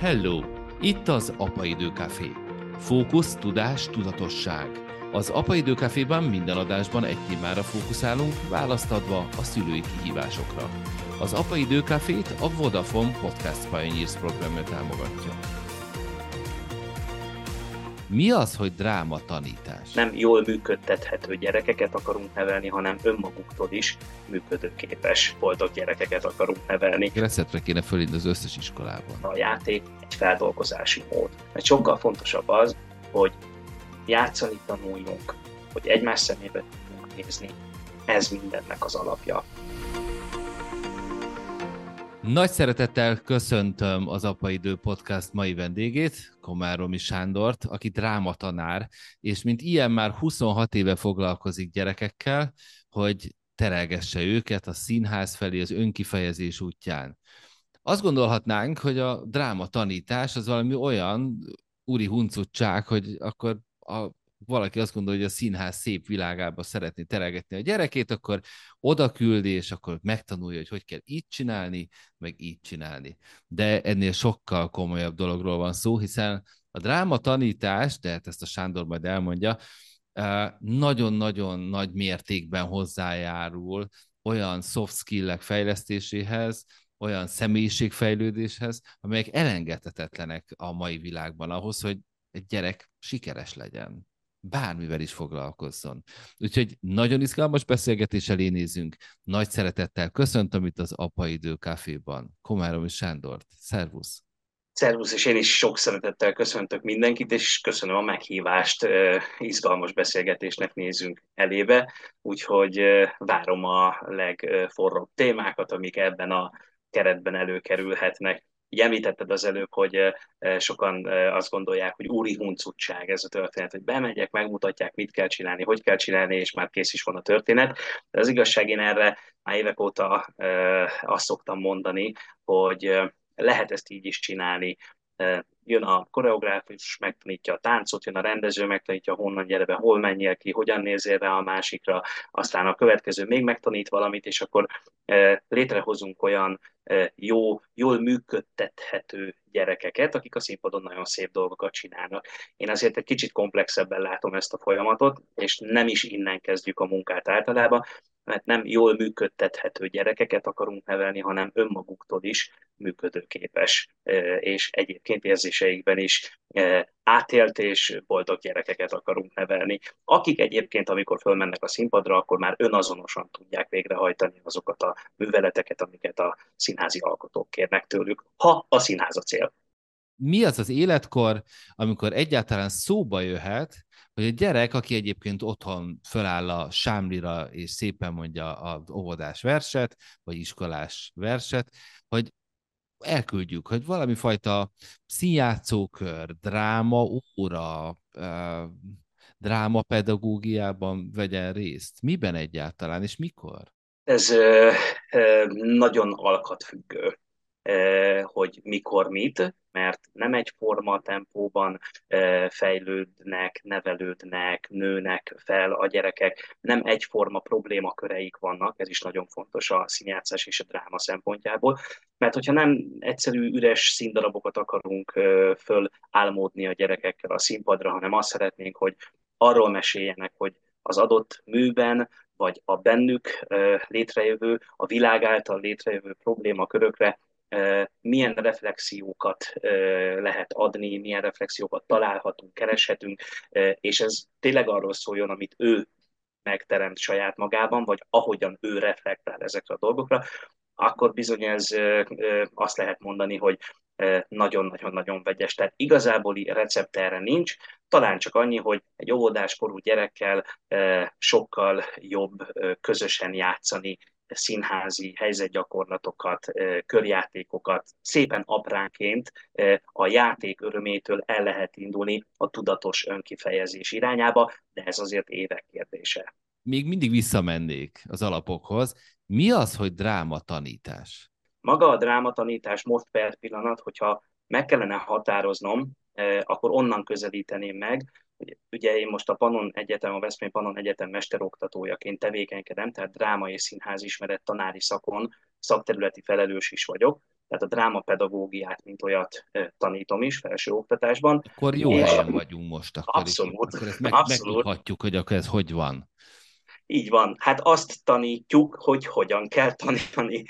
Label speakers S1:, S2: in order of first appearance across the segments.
S1: Hello! Itt az Apa Időkafé. Fókusz, tudás, tudatosság. Az Apa Időkaféban minden adásban egy témára fókuszálunk, választ adva a szülői kihívásokra. Az Apa Időkafét a Vodafone Podcast Pioneers programja támogatja. Mi az, hogy dráma tanítás?
S2: Nem jól működtethető gyerekeket akarunk nevelni, hanem önmaguktól is működőképes, boldog gyerekeket akarunk nevelni.
S1: Receptre kéne fölindni az összes iskolában.
S2: A játék egy feldolgozási mód. Mert sokkal fontosabb az, hogy játszani tanuljunk, hogy egymás szemébe tudjunk nézni. Ez mindennek az alapja.
S1: Nagy szeretettel köszöntöm az Apaidő Podcast mai vendégét, Komáromi Sándort, aki drámatanár, és mint ilyen már 26 éve foglalkozik gyerekekkel, hogy terelgesse őket a színház felé az önkifejezés útján. Azt gondolhatnánk, hogy a dráma tanítás az valami olyan úri huncutság, hogy akkor a valaki azt gondolja, hogy a színház szép világába szeretné terelgetni a gyerekét, akkor oda küldi, és akkor megtanulja, hogy hogy kell így csinálni, meg így csinálni. De ennél sokkal komolyabb dologról van szó, hiszen a dráma tanítás, de hát ezt a Sándor majd elmondja, nagyon-nagyon nagy mértékben hozzájárul olyan soft skill-ek fejlesztéséhez, olyan személyiségfejlődéshez, amelyek elengedhetetlenek a mai világban ahhoz, hogy egy gyerek sikeres legyen bármivel is foglalkozzon. Úgyhogy nagyon izgalmas beszélgetés elé nézünk. Nagy szeretettel köszöntöm itt az Apaidő Caféban. Komárom és Sándort. Szervusz!
S2: Szervusz, és én is sok szeretettel köszöntök mindenkit, és köszönöm a meghívást, izgalmas beszélgetésnek nézünk elébe, úgyhogy várom a legforróbb témákat, amik ebben a keretben előkerülhetnek. Így említetted az előbb, hogy sokan azt gondolják, hogy úri huncutság ez a történet, hogy bemegyek, megmutatják, mit kell csinálni, hogy kell csinálni, és már kész is van a történet. De az igazság, én erre már évek óta azt szoktam mondani, hogy lehet ezt így is csinálni, jön a koreográfus, megtanítja a táncot, jön a rendező, megtanítja, honnan gyere be, hol menjél ki, hogyan nézzél rá a másikra, aztán a következő még megtanít valamit, és akkor létrehozunk olyan jó, jól működtethető gyerekeket, akik a színpadon nagyon szép dolgokat csinálnak. Én azért egy kicsit komplexebben látom ezt a folyamatot, és nem is innen kezdjük a munkát általában, mert nem jól működtethető gyerekeket akarunk nevelni, hanem önmaguktól is működőképes, és egyébként érzéseikben is átélt és boldog gyerekeket akarunk nevelni, akik egyébként, amikor fölmennek a színpadra, akkor már önazonosan tudják végrehajtani azokat a műveleteket, amiket a színházi alkotók kérnek tőlük, ha a színház a cél.
S1: Mi az az életkor, amikor egyáltalán szóba jöhet, hogy a gyerek, aki egyébként otthon föláll a sámlira, és szépen mondja az óvodás verset, vagy iskolás verset, hogy elküldjük, hogy valami fajta színjátszókör, dráma, óra, dráma pedagógiában vegyen részt. Miben egyáltalán, és mikor?
S2: Ez nagyon alkatfüggő, hogy mikor mit mert nem egyforma tempóban fejlődnek, nevelődnek, nőnek fel a gyerekek, nem egyforma problémaköreik vannak, ez is nagyon fontos a színjátszás és a dráma szempontjából, mert hogyha nem egyszerű üres színdarabokat akarunk föl álmodni a gyerekekkel a színpadra, hanem azt szeretnénk, hogy arról meséljenek, hogy az adott műben, vagy a bennük létrejövő, a világ által létrejövő problémakörökre milyen reflexiókat lehet adni, milyen reflexiókat találhatunk, kereshetünk, és ez tényleg arról szóljon, amit ő megteremt saját magában, vagy ahogyan ő reflektál ezekre a dolgokra, akkor bizony ez azt lehet mondani, hogy nagyon-nagyon-nagyon vegyes. Tehát igazából recept erre nincs, talán csak annyi, hogy egy óvodáskorú gyerekkel sokkal jobb közösen játszani, színházi helyzetgyakorlatokat, körjátékokat szépen apránként a játék örömétől el lehet indulni a tudatos önkifejezés irányába, de ez azért évek kérdése.
S1: Még mindig visszamennék az alapokhoz. Mi az, hogy drámatanítás?
S2: Maga a drámatanítás most per pillanat, hogyha meg kellene határoznom, akkor onnan közelíteném meg, ugye én most a Panon Egyetem, a Veszprém Panon Egyetem mesteroktatójaként tevékenykedem, tehát dráma és színház ismeret tanári szakon szakterületi felelős is vagyok, tehát a drámapedagógiát, mint olyat tanítom is felső oktatásban.
S1: Akkor jó és... helyen vagyunk most. Akkor
S2: abszolút.
S1: Akkor ezt meg,
S2: abszolút.
S1: megtudhatjuk, hogy akkor ez hogy van.
S2: Így van. Hát azt tanítjuk, hogy hogyan kell tanítani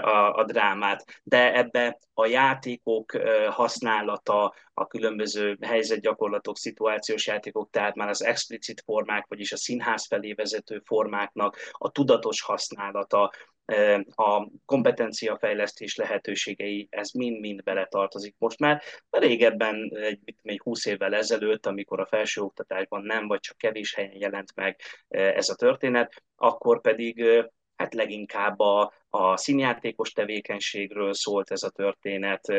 S2: a, a drámát. De ebbe a játékok használata, a különböző helyzetgyakorlatok, szituációs játékok, tehát már az explicit formák, vagyis a színház felé vezető formáknak a tudatos használata, a kompetenciafejlesztés lehetőségei, ez mind-mind beletartozik most már. Régebben, egy, egy 20 évvel ezelőtt, amikor a felsőoktatásban nem, vagy csak kevés helyen jelent meg ez a történet, akkor pedig hát leginkább a, a színjátékos tevékenységről szólt ez a történet,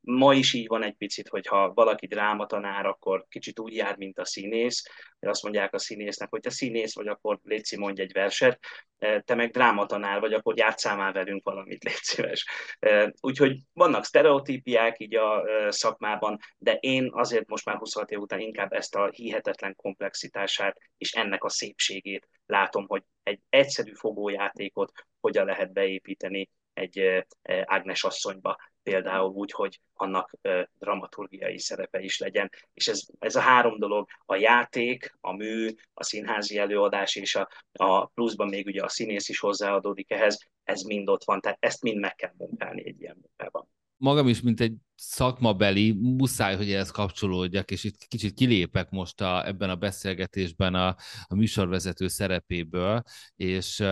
S2: Ma is így van egy picit, hogyha valaki drámatanár, akkor kicsit úgy jár, mint a színész, hogy azt mondják a színésznek, hogy te színész vagy, akkor Léci mondj egy verset, e, te meg drámatanár vagy, akkor játsszál már velünk valamit, légy szíves. E, úgyhogy vannak sztereotípiák így a e, szakmában, de én azért most már 26 év után inkább ezt a hihetetlen komplexitását és ennek a szépségét látom, hogy egy egyszerű fogójátékot hogyan lehet beépíteni egy Ágnes asszonyba például úgy, hogy annak dramaturgiai szerepe is legyen. És ez, ez a három dolog, a játék, a mű, a színházi előadás és a, a pluszban még ugye a színész is hozzáadódik ehhez, ez mind ott van, tehát ezt mind meg kell munkálni egy ilyen munkában
S1: magam is, mint egy szakmabeli, muszáj, hogy ehhez kapcsolódjak, és itt kicsit kilépek most a, ebben a beszélgetésben a, a műsorvezető szerepéből, és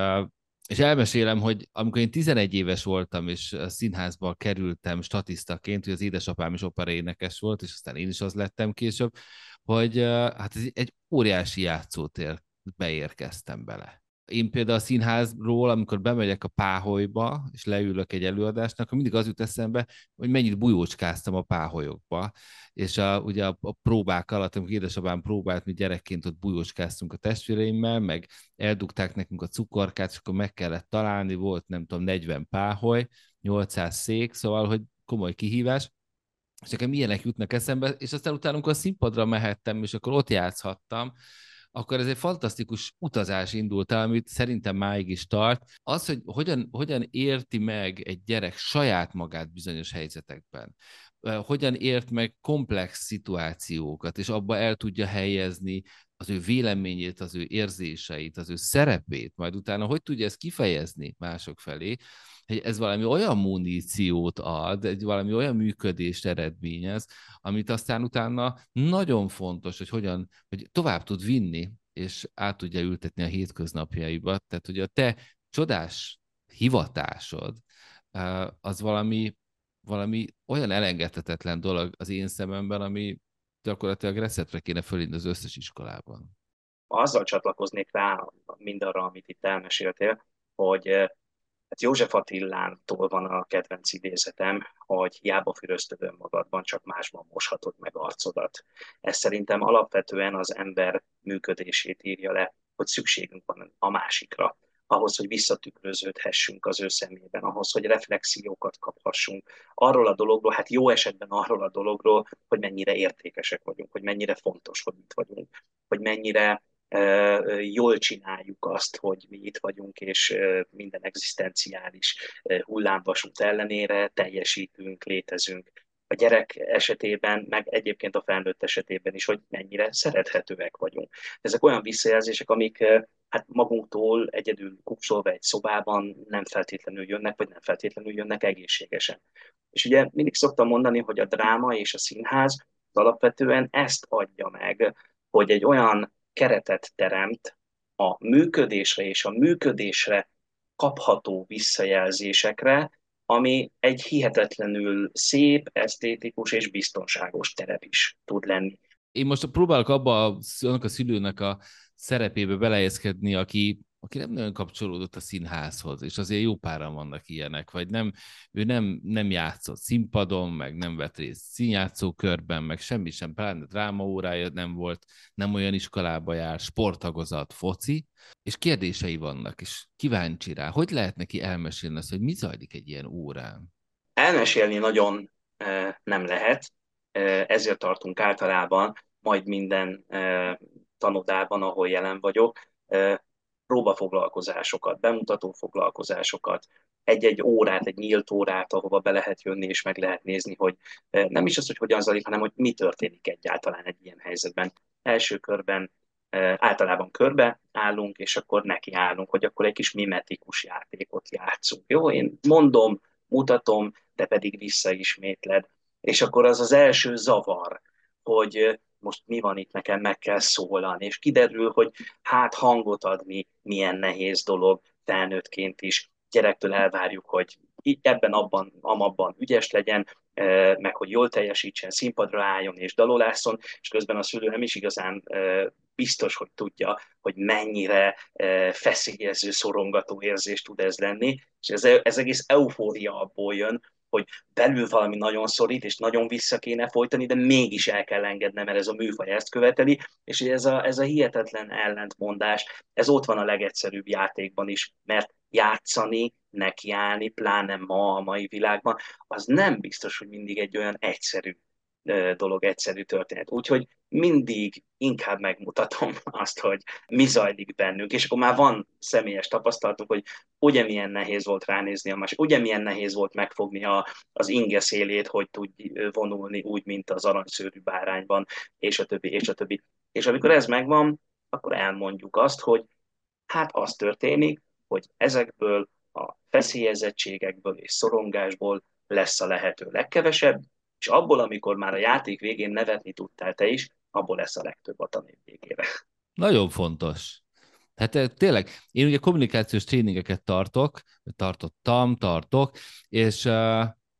S1: és elmesélem, hogy amikor én 11 éves voltam, és a színházba kerültem statisztaként, hogy az édesapám is operaénekes volt, és aztán én is az lettem később, hogy hát ez egy óriási játszótér beérkeztem bele én például a színházról, amikor bemegyek a páholyba, és leülök egy előadásnak, akkor mindig az jut eszembe, hogy mennyit bujócskáztam a páholyokba. És a, ugye a, a próbák alatt, amikor édesapám próbált, mi gyerekként ott bujócskáztunk a testvéreimmel, meg eldugták nekünk a cukorkát, és akkor meg kellett találni, volt nem tudom, 40 páholy, 800 szék, szóval, hogy komoly kihívás és nekem ilyenek jutnak eszembe, és aztán utána, amikor a színpadra mehettem, és akkor ott játszhattam, akkor ez egy fantasztikus utazás indult el, amit szerintem máig is tart. Az, hogy hogyan, hogyan érti meg egy gyerek saját magát bizonyos helyzetekben, hogyan ért meg komplex szituációkat, és abba el tudja helyezni az ő véleményét, az ő érzéseit, az ő szerepét, majd utána hogy tudja ezt kifejezni mások felé, hogy ez valami olyan muníciót ad, egy valami olyan működést eredményez, amit aztán utána nagyon fontos, hogy hogyan, hogy tovább tud vinni, és át tudja ültetni a hétköznapjaiba. Tehát, hogy a te csodás hivatásod, az valami, valami olyan elengedhetetlen dolog az én szememben, ami gyakorlatilag reszetre kéne fölindni az összes iskolában.
S2: Azzal csatlakoznék rá mindarra, amit itt elmeséltél, hogy Hát József Attilántól van a kedvenc idézetem, hogy hiába füröztöd önmagadban, csak másban moshatod meg arcodat. Ez szerintem alapvetően az ember működését írja le, hogy szükségünk van a másikra, ahhoz, hogy visszatükröződhessünk az ő szemében, ahhoz, hogy reflexiókat kaphassunk arról a dologról, hát jó esetben arról a dologról, hogy mennyire értékesek vagyunk, hogy mennyire fontos, hogy itt vagyunk, hogy mennyire jól csináljuk azt, hogy mi itt vagyunk, és minden egzisztenciális hullámvasút ellenére teljesítünk, létezünk. A gyerek esetében, meg egyébként a felnőtt esetében is, hogy mennyire szerethetőek vagyunk. Ezek olyan visszajelzések, amik hát magunktól egyedül kupsolva egy szobában nem feltétlenül jönnek, vagy nem feltétlenül jönnek egészségesen. És ugye mindig szoktam mondani, hogy a dráma és a színház alapvetően ezt adja meg, hogy egy olyan keretet teremt a működésre és a működésre kapható visszajelzésekre, ami egy hihetetlenül szép, esztétikus és biztonságos terep is tud lenni.
S1: Én most próbálok abba a, a szülőnek a szerepébe belejeszkedni, aki aki nem nagyon kapcsolódott a színházhoz, és azért jó páran vannak ilyenek, vagy nem, ő nem, nem játszott színpadon, meg nem vett részt színjátszókörben, meg semmi sem, pláne drámaórája nem volt, nem olyan iskolába jár, sportagozat, foci, és kérdései vannak, és kíváncsi rá, hogy lehet neki elmesélni azt, hogy mi zajlik egy ilyen órán?
S2: Elmesélni nagyon nem lehet, ezért tartunk általában majd minden tanodában, ahol jelen vagyok, próbafoglalkozásokat, bemutató foglalkozásokat, egy-egy órát, egy nyílt órát, ahova be lehet jönni és meg lehet nézni, hogy nem is az, hogy hogyan zajlik, hanem hogy mi történik egyáltalán egy ilyen helyzetben. Első körben általában körbe állunk, és akkor neki állunk, hogy akkor egy kis mimetikus játékot játszunk. Jó, én mondom, mutatom, de pedig visszaismétled. És akkor az az első zavar, hogy most mi van itt, nekem meg kell szólalni, és kiderül, hogy hát hangot adni milyen nehéz dolog felnőttként is. Gyerektől elvárjuk, hogy ebben, abban, amabban ügyes legyen, meg hogy jól teljesítsen, színpadra álljon és dalolászon, és közben a szülő nem is igazán biztos, hogy tudja, hogy mennyire feszélyező, szorongató érzés tud ez lenni, és ez, ez egész eufória abból jön, hogy belül valami nagyon szorít, és nagyon vissza kéne folytani, de mégis el kell engednem, mert ez a műfaj ezt követeli, és ez a, ez a hihetetlen ellentmondás, ez ott van a legegyszerűbb játékban is, mert játszani, nekiállni, pláne ma a mai világban, az nem biztos, hogy mindig egy olyan egyszerű dolog, egyszerű történet. Úgyhogy mindig inkább megmutatom azt, hogy mi zajlik bennünk, és akkor már van személyes tapasztalatuk, hogy ugye milyen nehéz volt ránézni a más, ugye milyen nehéz volt megfogni a, az inge szélét, hogy tudj vonulni úgy, mint az aranyszőrű bárányban, és a többi, és a többi. És amikor ez megvan, akkor elmondjuk azt, hogy hát az történik, hogy ezekből a feszélyezettségekből és szorongásból lesz a lehető legkevesebb, és abból, amikor már a játék végén nevetni tudtál te is, abból lesz a legtöbb a tanév végére.
S1: Nagyon fontos. Hát eh, tényleg, én ugye kommunikációs tréningeket tartok, tartottam, tartok, és uh,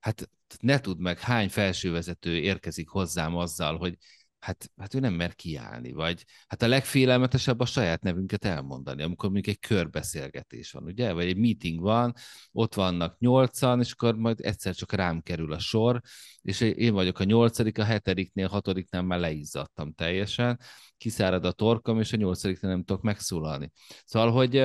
S1: hát ne tud meg, hány felsővezető érkezik hozzám azzal, hogy hát, hát ő nem mer kiállni, vagy hát a legfélelmetesebb a saját nevünket elmondani, amikor mondjuk egy körbeszélgetés van, ugye, vagy egy meeting van, ott vannak nyolcan, és akkor majd egyszer csak rám kerül a sor, és én vagyok a nyolcadik, a hetediknél, hatodiknál már leizzadtam teljesen, kiszárad a torkom, és a nyolcadiknél nem tudok megszólalni. Szóval, hogy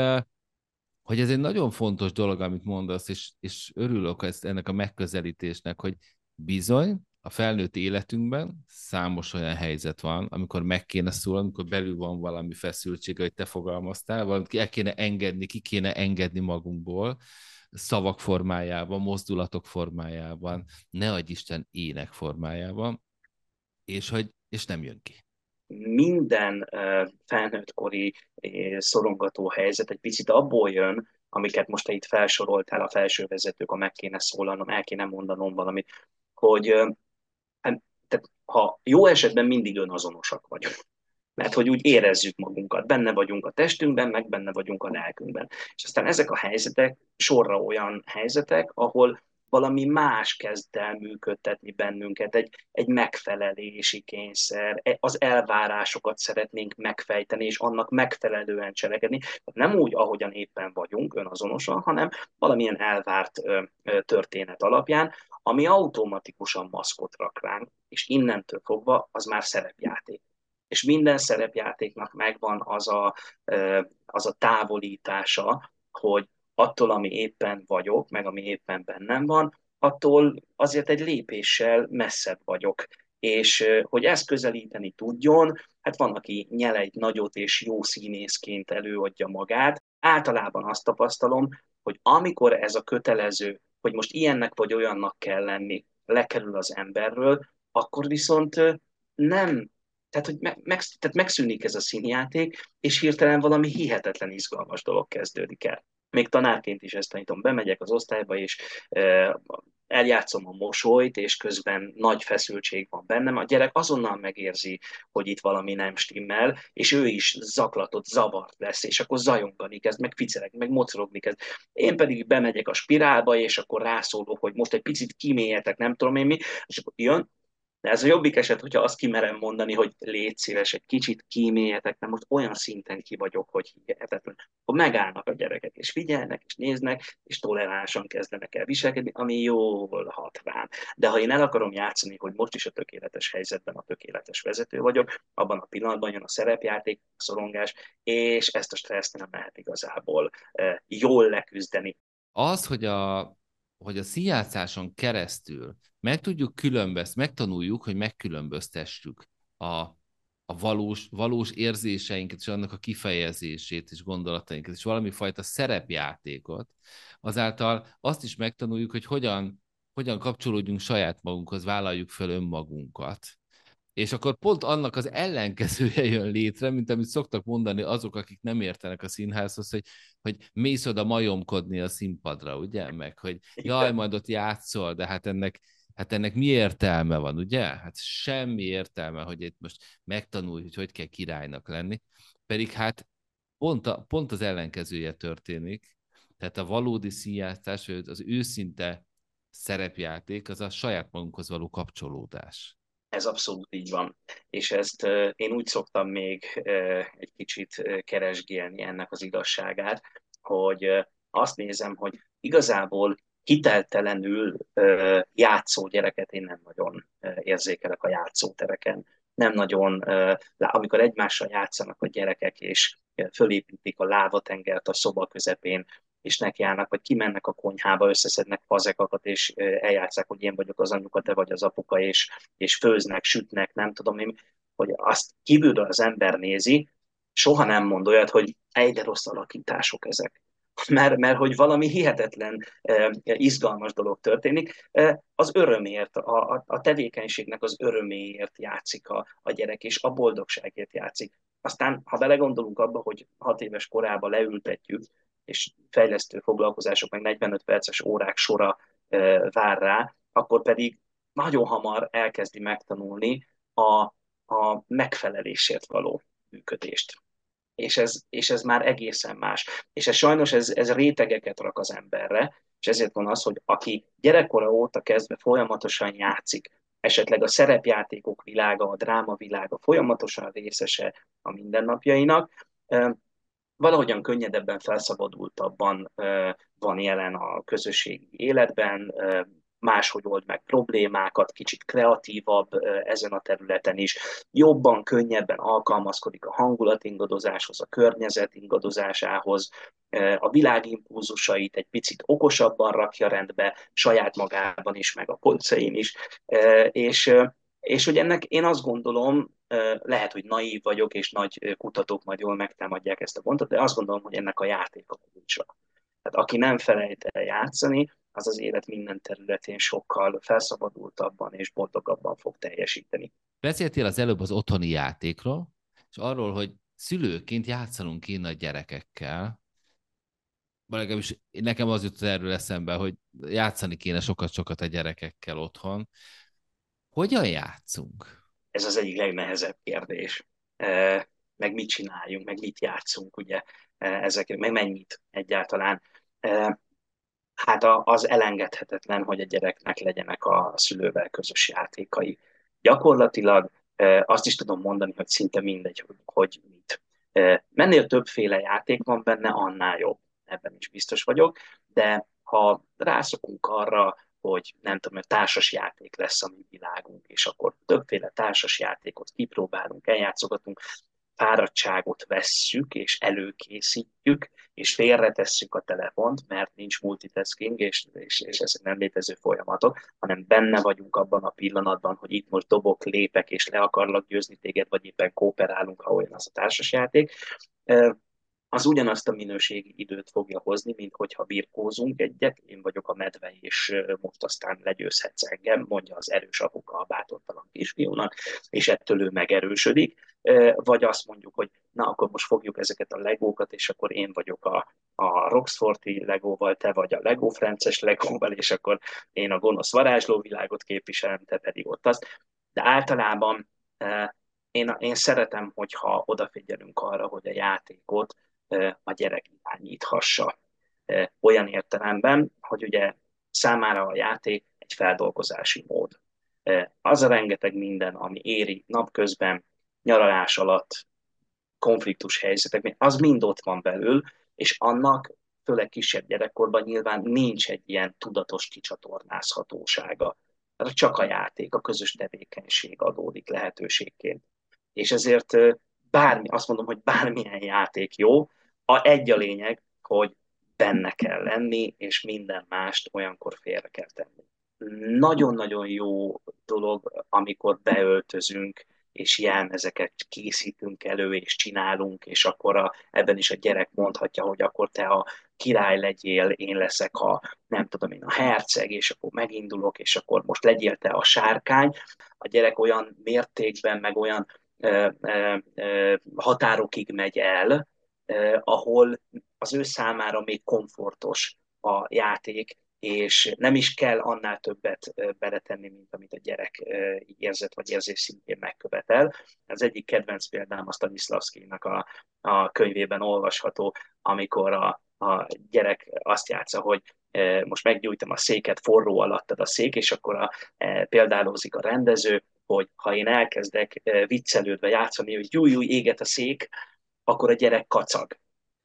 S1: hogy ez egy nagyon fontos dolog, amit mondasz, és, és örülök ezt, ennek a megközelítésnek, hogy bizony, a felnőtt életünkben számos olyan helyzet van, amikor meg kéne szólni, amikor belül van valami feszültség, hogy te fogalmaztál, valamit el kéne engedni, ki kéne engedni magunkból, szavak formájában, mozdulatok formájában, ne adj Isten ének formájában, és hogy és nem jön ki.
S2: Minden felnőttkori szorongató helyzet egy picit abból jön, amiket most te itt felsoroltál, a felsővezetők, a meg kéne szólalnom, el kéne mondanom valamit, hogy hát, tehát, ha jó esetben mindig önazonosak vagyunk. Mert hogy úgy érezzük magunkat, benne vagyunk a testünkben, meg benne vagyunk a lelkünkben. És aztán ezek a helyzetek sorra olyan helyzetek, ahol valami más kezd el működtetni bennünket, egy, egy megfelelési kényszer, e, az elvárásokat szeretnénk megfejteni, és annak megfelelően cselekedni. Nem úgy, ahogyan éppen vagyunk, önazonosan, hanem valamilyen elvárt történet alapján, ami automatikusan maszkot rak ránk, és innentől fogva az már szerepjáték. És minden szerepjátéknak megvan az a, az a távolítása, hogy attól, ami éppen vagyok, meg ami éppen bennem van, attól azért egy lépéssel messzebb vagyok. És hogy ezt közelíteni tudjon, hát van, aki nyel egy nagyot és jó színészként előadja magát. Általában azt tapasztalom, hogy amikor ez a kötelező hogy most ilyennek vagy olyannak kell lenni, lekerül az emberről, akkor viszont nem, tehát, hogy meg, tehát megszűnik ez a színjáték, és hirtelen valami hihetetlen izgalmas dolog kezdődik el. Még tanárként is ezt tanítom, bemegyek az osztályba, és eljátszom a mosolyt, és közben nagy feszültség van bennem, a gyerek azonnal megérzi, hogy itt valami nem stimmel, és ő is zaklatott, zavart lesz, és akkor zajongani kezd, meg ficeleg, meg mocorogni kezd. Én pedig bemegyek a spirálba, és akkor rászólok, hogy most egy picit kimélyetek, nem tudom én mi, és akkor jön, de ez a jobbik eset, hogyha azt kimerem mondani, hogy légy szíves, egy kicsit kíméljetek, mert most olyan szinten ki vagyok, hogy hihetetlen. Akkor megállnak a gyerekek, és figyelnek, és néznek, és toleránsan kezdenek el viselkedni, ami jól hat rám. De ha én el akarom játszani, hogy most is a tökéletes helyzetben a tökéletes vezető vagyok, abban a pillanatban jön a szerepjáték, a szorongás, és ezt a stresszt nem lehet igazából eh, jól leküzdeni.
S1: Az, hogy a hogy a színjátszáson keresztül meg tudjuk különböztetni, megtanuljuk, hogy megkülönböztessük a a valós, valós érzéseinket és annak a kifejezését és gondolatainkat, és valami fajta szerepjátékot, azáltal azt is megtanuljuk, hogy hogyan, hogyan kapcsolódjunk saját magunkhoz, vállaljuk fel önmagunkat. És akkor pont annak az ellenkezője jön létre, mint amit szoktak mondani azok, akik nem értenek a színházhoz, hogy, hogy mész oda majomkodni a színpadra, ugye? Meg, hogy jaj, majd ott játszol, de hát ennek, hát ennek mi értelme van, ugye? Hát semmi értelme, hogy itt most megtanulj, hogy hogy kell királynak lenni. Pedig hát pont, a, pont az ellenkezője történik. Tehát a valódi színjátszás, vagy az őszinte szerepjáték, az a saját magunkhoz való kapcsolódás.
S2: Ez abszolút így van. És ezt én úgy szoktam még egy kicsit keresgélni ennek az igazságát, hogy azt nézem, hogy igazából hiteltelenül játszó gyereket én nem nagyon érzékelek a játszótereken. Nem nagyon, amikor egymással játszanak a gyerekek, és fölépítik a lávatengert a szoba közepén, és nekiállnak, vagy kimennek a konyhába, összeszednek fazekakat, és eljátszák, hogy én vagyok az anyuka, te vagy az apuka, és, és főznek, sütnek, nem tudom én, hogy azt kívülről az ember nézi, soha nem mond olyat, hogy egyre rossz alakítások ezek. Mert, mert hogy valami hihetetlen izgalmas dolog történik. Az örömért, a, a, a tevékenységnek az öröméért játszik a, a gyerek, és a boldogságért játszik. Aztán, ha belegondolunk abba, hogy hat éves korában leültetjük, és fejlesztő foglalkozások, meg 45 perces órák sora vár rá, akkor pedig nagyon hamar elkezdi megtanulni a, a megfelelésért való működést. És ez, és ez már egészen más. És ez sajnos ez, ez rétegeket rak az emberre, és ezért van az, hogy aki gyerekkora óta kezdve folyamatosan játszik, esetleg a szerepjátékok világa, a dráma világa folyamatosan részese a mindennapjainak, valahogyan könnyedebben, felszabadultabban van jelen a közösségi életben, máshogy old meg problémákat, kicsit kreatívabb ezen a területen is, jobban, könnyebben alkalmazkodik a hangulatingadozáshoz, a környezet ingadozásához, a világ impulzusait egy picit okosabban rakja rendbe, saját magában is, meg a polcain is, és, és hogy ennek én azt gondolom, lehet, hogy naív vagyok, és nagy kutatók majd jól megtámadják ezt a pontot, de azt gondolom, hogy ennek a játék a kulcsa. Tehát aki nem felejt el játszani, az az élet minden területén sokkal felszabadultabban és boldogabban fog teljesíteni.
S1: Beszéltél az előbb az otthoni játékról, és arról, hogy szülőként játszanunk kéne a gyerekekkel, legalábbis nekem az jutott erről eszembe, hogy játszani kéne sokat-sokat a gyerekekkel otthon. Hogyan játszunk?
S2: ez az egyik legnehezebb kérdés. Meg mit csináljunk, meg mit játszunk, ugye, ezek, meg mennyit egyáltalán. Hát az elengedhetetlen, hogy a gyereknek legyenek a szülővel közös játékai. Gyakorlatilag azt is tudom mondani, hogy szinte mindegy, hogy mit. Mennél többféle játék van benne, annál jobb. Ebben is biztos vagyok, de ha rászokunk arra, hogy nem tudom, hogy társas játék lesz a mi világunk, és akkor többféle társas játékot kipróbálunk, eljátszogatunk, fáradtságot vesszük, és előkészítjük, és félretesszük a telefont, mert nincs multitasking, és, és, és ezek nem létező folyamatok, hanem benne vagyunk abban a pillanatban, hogy itt most dobok, lépek, és le akarlak győzni téged, vagy éppen kooperálunk, ha olyan az a társasjáték az ugyanazt a minőségi időt fogja hozni, mint hogyha birkózunk egyet, én vagyok a medve, és most aztán legyőzhetsz engem, mondja az erős apuka a bátortalan kisfiúnak, és ettől ő megerősödik, vagy azt mondjuk, hogy na, akkor most fogjuk ezeket a legókat, és akkor én vagyok a, a Roxforti legóval, te vagy a Lego Frances legóval, és akkor én a gonosz varázslóvilágot képviselem, te pedig ott azt. De általában én, én szeretem, hogyha odafigyelünk arra, hogy a játékot a gyerek irányíthassa. Olyan értelemben, hogy ugye számára a játék egy feldolgozási mód. Az a rengeteg minden, ami éri napközben, nyaralás alatt, konfliktus helyzetek, az mind ott van belül, és annak főleg kisebb gyerekkorban nyilván nincs egy ilyen tudatos kicsatornázhatósága. Csak a játék, a közös tevékenység adódik lehetőségként. És ezért bármi, azt mondom, hogy bármilyen játék jó, a egy a lényeg, hogy benne kell lenni, és minden mást olyankor félre kell tenni. Nagyon-nagyon jó dolog, amikor beöltözünk és jelmezeket készítünk elő, és csinálunk, és akkor a, ebben is a gyerek mondhatja, hogy akkor te a király legyél, én leszek a, nem tudom én, a herceg, és akkor megindulok, és akkor most legyél te a sárkány. A gyerek olyan mértékben, meg olyan határokig megy el, ahol az ő számára még komfortos a játék, és nem is kell annál többet beletenni, mint amit a gyerek érzet vagy érzés szintjén megkövetel. Az egyik kedvenc példám a Stanislavski-nak a, a könyvében olvasható, amikor a, a gyerek azt játsza, hogy most meggyújtam a széket, forró alattad a szék, és akkor a, példálózik a rendező, hogy ha én elkezdek viccelődve játszani, hogy júj, éget a szék, akkor a gyerek kacag.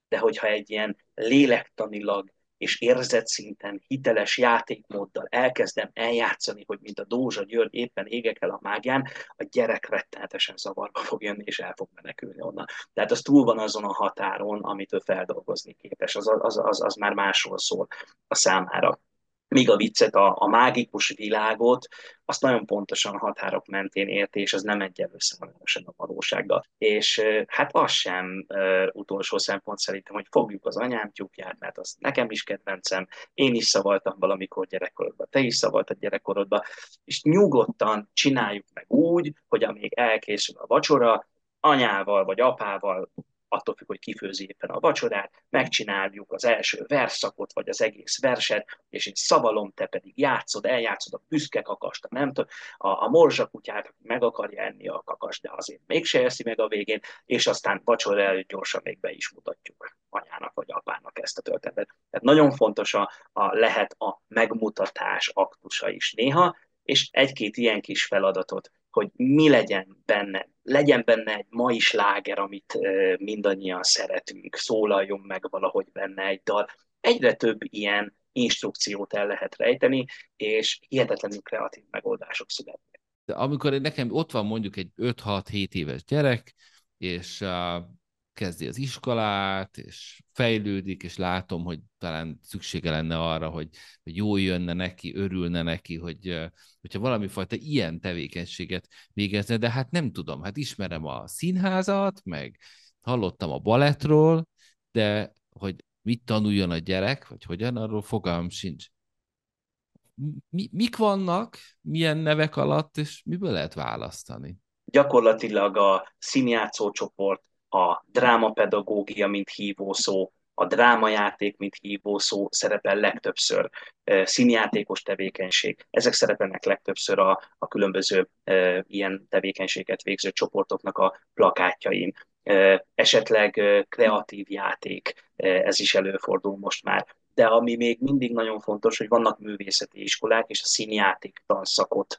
S2: De hogyha egy ilyen lélektanilag és érzetszinten hiteles játékmóddal elkezdem eljátszani, hogy mint a Dózsa György éppen égek el a mágián, a gyerek rettenetesen zavarba fog jönni, és el fog menekülni onnan. Tehát az túl van azon a határon, amit ő feldolgozni képes, az, az, az, az már másról szól a számára míg a viccet, a, a mágikus világot, azt nagyon pontosan határok mentén érti, és az nem egyenlő szemelősen a valósággal. És hát az sem uh, utolsó szempont szerintem, hogy fogjuk az anyám tyúkját, mert az nekem is kedvencem, én is szavaltam valamikor gyerekkorodban, te is szavaltad gyerekkorodban, és nyugodtan csináljuk meg úgy, hogy amíg elkészül a vacsora, anyával vagy apával attól függ, hogy kifőzi éppen a vacsorát, megcsináljuk az első verszakot, vagy az egész verset, és én szavalom, te pedig játszod, eljátszod a büszke kakast, a nem a, a morzsakutyát meg akarja enni a kakast, de azért mégse eszi meg a végén, és aztán vacsora előtt gyorsan még be is mutatjuk anyának vagy apának ezt a történetet. Tehát nagyon fontos a, a lehet a megmutatás aktusa is néha, és egy-két ilyen kis feladatot hogy mi legyen benne. Legyen benne egy mai sláger, amit mindannyian szeretünk, szólaljon meg valahogy benne egy dal. Egyre több ilyen instrukciót el lehet rejteni, és hihetetlenül kreatív megoldások születnek.
S1: De amikor nekem ott van mondjuk egy 5-6-7 éves gyerek, és kezdi az iskolát, és fejlődik, és látom, hogy talán szüksége lenne arra, hogy, hogy jól jönne neki, örülne neki, hogy hogyha valami fajta ilyen tevékenységet végezne, de hát nem tudom, hát ismerem a színházat, meg hallottam a balettról, de hogy mit tanuljon a gyerek, vagy hogyan, arról fogalmam sincs. Mi, mik vannak, milyen nevek alatt, és miből lehet választani?
S2: Gyakorlatilag a színjátszó csoport a drámapedagógia, mint hívószó, a drámajáték, mint hívószó szerepel legtöbbször, színjátékos tevékenység. Ezek szerepelnek legtöbbször a, a különböző ilyen tevékenységet végző csoportoknak a plakátjain. Esetleg kreatív játék, ez is előfordul most már. De ami még mindig nagyon fontos, hogy vannak művészeti iskolák, és a színjáték tanszakot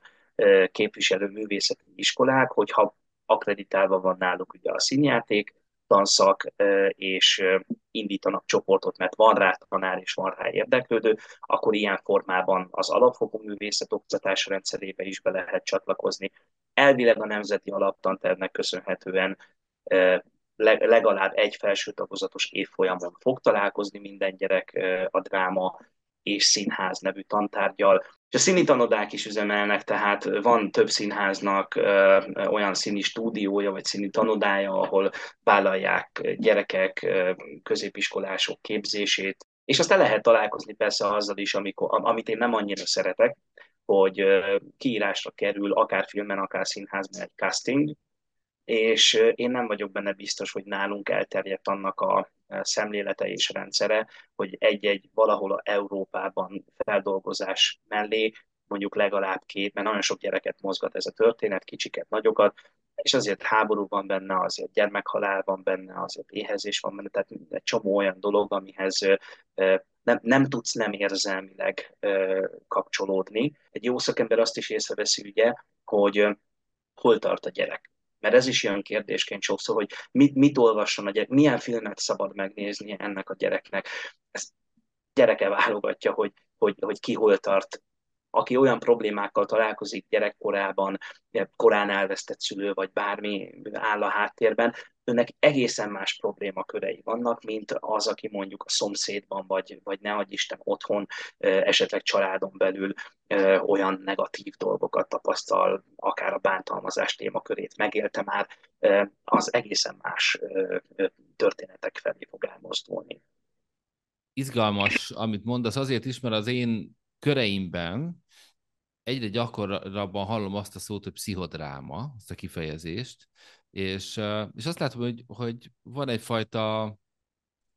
S2: képviselő művészeti iskolák, hogyha akreditálva van náluk ugye a színjáték, tanszak, és indítanak csoportot, mert van rá tanár és van rá érdeklődő, akkor ilyen formában az alapfokú művészet oktatás rendszerébe is be lehet csatlakozni. Elvileg a Nemzeti Alaptantervnek köszönhetően legalább egy felső tagozatos évfolyamon fog találkozni minden gyerek a dráma és színház nevű tantárgyal. És a színi tanodák is üzemelnek, tehát van több színháznak ö, olyan színi stúdiója, vagy színi tanodája, ahol vállalják gyerekek, ö, középiskolások képzését, és aztán lehet találkozni persze azzal is, amikor, amit én nem annyira szeretek, hogy kiírásra kerül akár filmen, akár színházban egy casting, és én nem vagyok benne biztos, hogy nálunk elterjedt annak a szemlélete és rendszere, hogy egy-egy valahol a Európában feldolgozás mellé mondjuk legalább két, mert nagyon sok gyereket mozgat ez a történet, kicsiket, nagyokat, és azért háború van benne, azért gyermekhalál van benne, azért éhezés van benne, tehát egy csomó olyan dolog, amihez nem, nem tudsz nem érzelmileg kapcsolódni. Egy jó szakember azt is észreveszi, ugye, hogy hol tart a gyerek mert ez is ilyen kérdésként sokszor, hogy mit, mit olvasson a gyerek, milyen filmet szabad megnézni ennek a gyereknek. Ezt gyereke válogatja, hogy, hogy, hogy ki hol tart aki olyan problémákkal találkozik gyerekkorában, korán elvesztett szülő, vagy bármi áll a háttérben, önnek egészen más problémakörei vannak, mint az, aki mondjuk a szomszédban, vagy, vagy ne adj Isten otthon, esetleg családon belül olyan negatív dolgokat tapasztal, akár a bántalmazás témakörét megélte már, az egészen más történetek felé fog elmozdulni.
S1: Izgalmas, amit mondasz, azért is, mert az én köreimben egyre gyakorabban hallom azt a szót, hogy pszichodráma, azt a kifejezést, és, és azt látom, hogy, hogy van egyfajta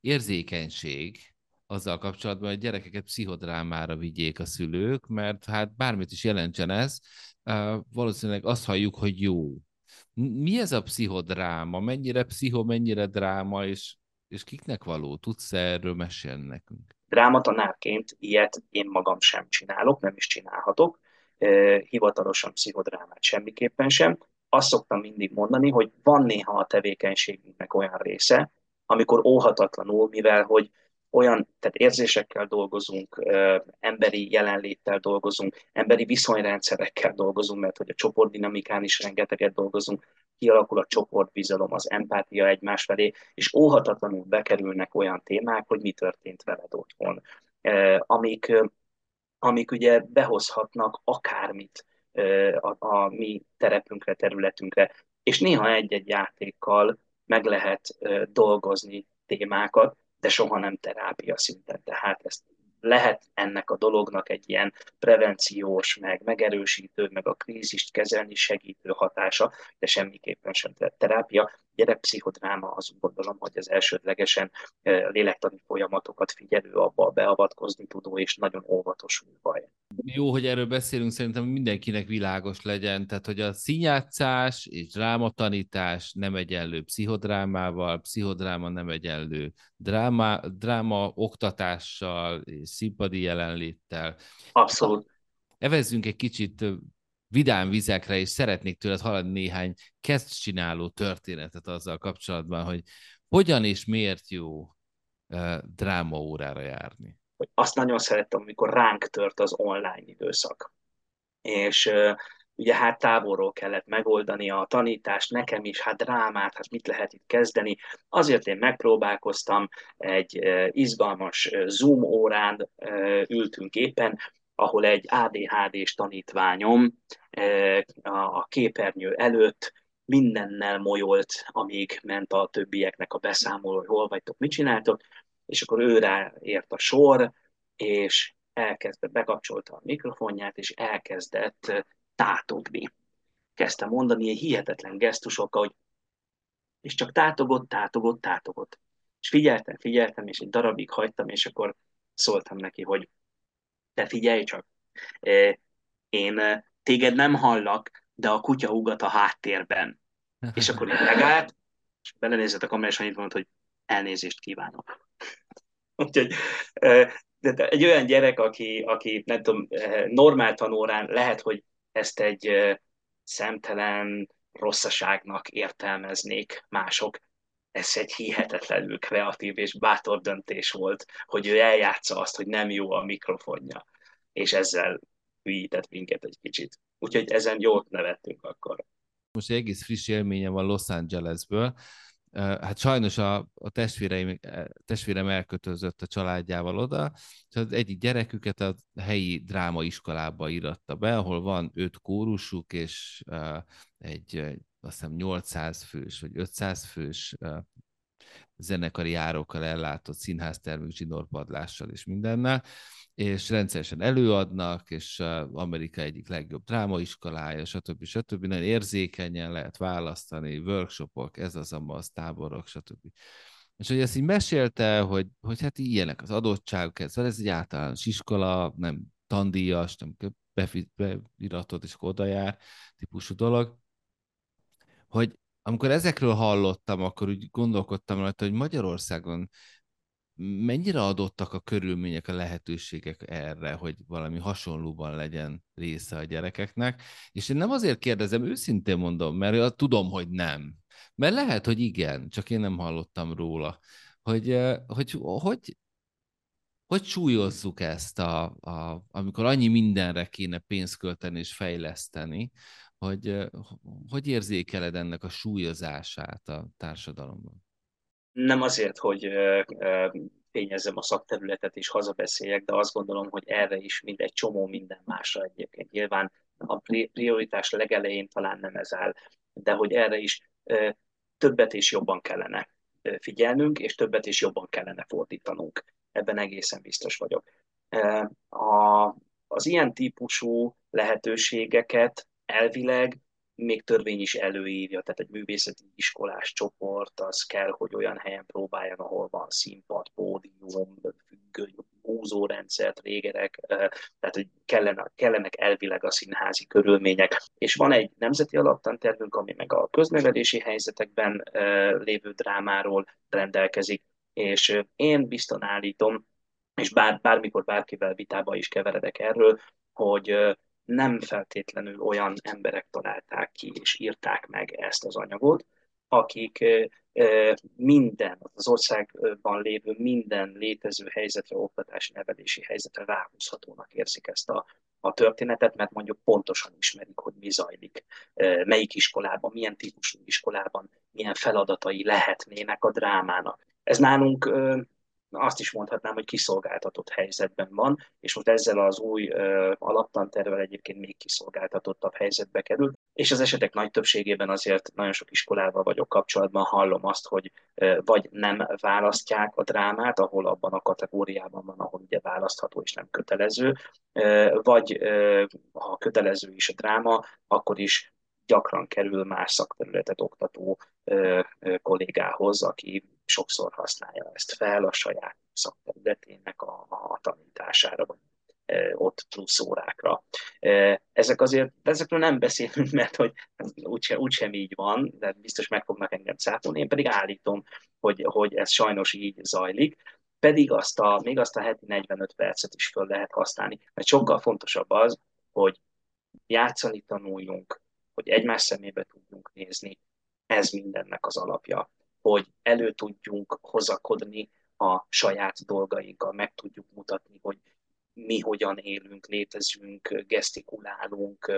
S1: érzékenység azzal kapcsolatban, hogy gyerekeket pszichodrámára vigyék a szülők, mert hát bármit is jelentsen ez, valószínűleg azt halljuk, hogy jó. Mi ez a pszichodráma? Mennyire pszicho, mennyire dráma, és, és kiknek való? Tudsz erről mesélni nekünk?
S2: Drámatanárként ilyet én magam sem csinálok, nem is csinálhatok. Hivatalosan pszichodrámát semmiképpen sem. Azt szoktam mindig mondani, hogy van néha a tevékenységünknek olyan része, amikor óhatatlanul, mivel hogy olyan, tehát érzésekkel dolgozunk, emberi jelenléttel dolgozunk, emberi viszonyrendszerekkel dolgozunk, mert hogy a csoportdinamikán is rengeteget dolgozunk, kialakul a csoportbizalom, az empátia egymás felé, és óhatatlanul bekerülnek olyan témák, hogy mi történt veled otthon, amik, amik ugye behozhatnak akármit a, a mi terepünkre, területünkre, és néha egy-egy játékkal meg lehet dolgozni témákat, de soha nem terápia szinten. Tehát ezt lehet ennek a dolognak egy ilyen prevenciós, meg megerősítő, meg a krízist kezelni segítő hatása, de semmiképpen sem terápia. Gyerekpszichodráma az gondolom, hogy az elsődlegesen lélektani folyamatokat figyelő, abba beavatkozni tudó és nagyon óvatos műfaj.
S1: Jó, hogy erről beszélünk, szerintem mindenkinek világos legyen, tehát hogy a színjátszás és drámatanítás nem egyenlő pszichodrámával, pszichodráma nem egyenlő dráma, dráma oktatással és színpadi jelenléttel.
S2: Abszolút.
S1: Evezzünk egy kicsit vidám vizekre, és szeretnék tőled hallani néhány kezdcsináló történetet azzal kapcsolatban, hogy hogyan és miért jó uh, drámaórára járni.
S2: Azt nagyon szerettem, amikor ránk tört az online időszak. És uh, ugye hát távolról kellett megoldani a tanítást, nekem is, hát drámát, hát mit lehet itt kezdeni. Azért én megpróbálkoztam, egy izgalmas Zoom órán ültünk éppen, ahol egy ADHD-s tanítványom a képernyő előtt mindennel molyolt, amíg ment a többieknek a beszámoló, hogy hol vagytok, mit csináltok, és akkor őre ért a sor, és elkezdett, bekapcsolta a mikrofonját, és elkezdett tátogni. Kezdte mondani egy hihetetlen gesztusokkal, hogy és csak tátogott, tátogott, tátogott. És figyeltem, figyeltem, és egy darabig hagytam, és akkor szóltam neki, hogy te figyelj csak, én téged nem hallak, de a kutya ugat a háttérben. És akkor én megállt, és belenézett a kamerás, annyit mondta, hogy elnézést kívánok. Úgyhogy de egy olyan gyerek, aki, aki nem tudom, normál tanórán lehet, hogy ezt egy szemtelen rosszaságnak értelmeznék mások. Ez egy hihetetlenül kreatív és bátor döntés volt, hogy ő eljátsza azt, hogy nem jó a mikrofonja, és ezzel hülyített minket egy kicsit. Úgyhogy ezen jót nevettünk akkor.
S1: Most egy egész friss élményem van Los Angelesből, hát sajnos a, a testvéreim, testvérem elkötözött a családjával oda, és az egyik gyereküket a helyi drámaiskolába íratta be, ahol van öt kórusuk, és egy azt hiszem 800 fős, vagy 500 fős zenekari járókkal ellátott színháztermük zsinórpadlással és mindennel, és rendszeresen előadnak, és Amerika egyik legjobb drámaiskolája, stb. stb. Nagyon érzékenyen lehet választani, workshopok, ez az, az táborok, stb. És hogy ezt így mesélte, hogy, hogy hát ilyenek az adottságok, ez, ez egy általános iskola, nem tandíjas, nem beiratott és oda jár, típusú dolog, hogy amikor ezekről hallottam, akkor úgy gondolkodtam rajta, hogy Magyarországon mennyire adottak a körülmények, a lehetőségek erre, hogy valami hasonlóban legyen része a gyerekeknek. És én nem azért kérdezem, őszintén mondom, mert tudom, hogy nem. Mert lehet, hogy igen, csak én nem hallottam róla. Hogy, hogy, hogy, hogy súlyozzuk ezt, a, a, amikor annyi mindenre kéne pénzt költeni és fejleszteni, hogy hogy érzékeled ennek a súlyozását a társadalomban?
S2: Nem azért, hogy fényezzem a szakterületet és hazabeszéljek, de azt gondolom, hogy erre is mindegy csomó minden másra egyébként. Nyilván a prioritás legelején talán nem ez áll, de hogy erre is többet és jobban kellene figyelnünk, és többet és jobban kellene fordítanunk. Ebben egészen biztos vagyok. A, az ilyen típusú lehetőségeket elvileg még törvény is előírja, tehát egy művészeti iskolás csoport az kell, hogy olyan helyen próbáljon, ahol van színpad, pódium, függöny, húzórendszert, régerek, tehát hogy kellene, kellenek elvileg a színházi körülmények. És van egy nemzeti alaptantervünk, ami meg a köznevelési helyzetekben lévő drámáról rendelkezik, és én bizton állítom, és bár, bármikor bárkivel vitába is keveredek erről, hogy nem feltétlenül olyan emberek találták ki és írták meg ezt az anyagot, akik minden, az országban lévő minden létező helyzetre, oktatási nevelési helyzetre ráhúzhatónak érzik ezt a, a történetet, mert mondjuk pontosan ismerik, hogy mi zajlik, melyik iskolában, milyen típusú iskolában, milyen feladatai lehetnének a drámának. Ez nálunk azt is mondhatnám, hogy kiszolgáltatott helyzetben van, és most ezzel az új uh, alaptantervel egyébként még kiszolgáltatottabb helyzetbe kerül, és az esetek nagy többségében azért nagyon sok iskolával vagyok kapcsolatban, hallom azt, hogy vagy nem választják a drámát, ahol abban a kategóriában van, ahol ugye választható és nem kötelező, vagy ha kötelező is a dráma, akkor is gyakran kerül más szakterületet oktató kollégához, aki sokszor használja ezt fel a saját szakterületének a, a tanítására, vagy ott plusz órákra. Ezek azért, ezekről nem beszélünk, mert hogy úgysem, úgysem így van, de biztos meg fognak engem cáfolni, én pedig állítom, hogy, hogy ez sajnos így zajlik, pedig azt a, még azt a heti 45 percet is föl lehet használni, mert sokkal fontosabb az, hogy játszani tanuljunk, hogy egymás szemébe tudjunk nézni, ez mindennek az alapja hogy elő tudjunk hozakodni a saját dolgainkkal, meg tudjuk mutatni, hogy mi hogyan élünk, létezünk, gesztikulálunk,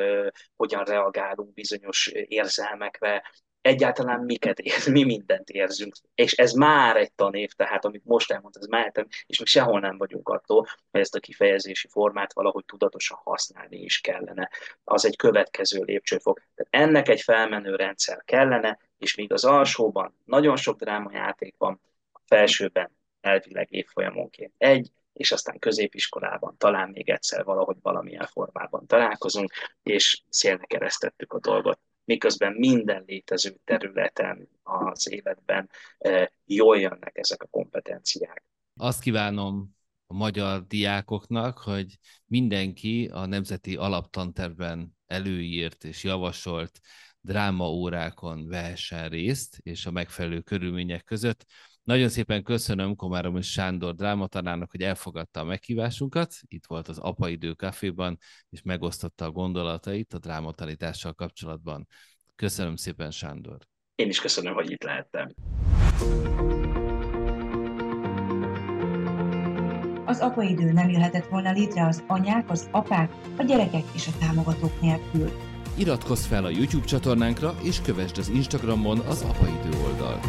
S2: hogyan reagálunk bizonyos érzelmekre, egyáltalán miket ér, mi mindent érzünk. És ez már egy tanév, tehát amit most elmondtam, ez már és még sehol nem vagyunk attól, hogy ezt a kifejezési formát valahogy tudatosan használni is kellene. Az egy következő lépcsőfok. Tehát ennek egy felmenő rendszer kellene, és míg az alsóban nagyon sok drámajáték van, a felsőben elvileg évfolyamonként egy, és aztán középiskolában talán még egyszer valahogy valamilyen formában találkozunk, és szélnek keresztettük a dolgot miközben minden létező területen az életben jól jönnek ezek a kompetenciák.
S1: Azt kívánom a magyar diákoknak, hogy mindenki a Nemzeti Alaptanterben előírt és javasolt drámaórákon vehessen részt, és a megfelelő körülmények között. Nagyon szépen köszönöm Komárom és Sándor drámatanának, hogy elfogadta a meghívásunkat. Itt volt az Apaidő Caféban, és megosztotta a gondolatait a drámatanítással kapcsolatban. Köszönöm szépen, Sándor.
S2: Én is köszönöm, hogy itt lehettem.
S3: Az apaidő nem jöhetett volna létre az anyák, az apák, a gyerekek és a támogatók nélkül.
S1: Iratkozz fel a YouTube csatornánkra, és kövessd az Instagramon az apaidő oldalt.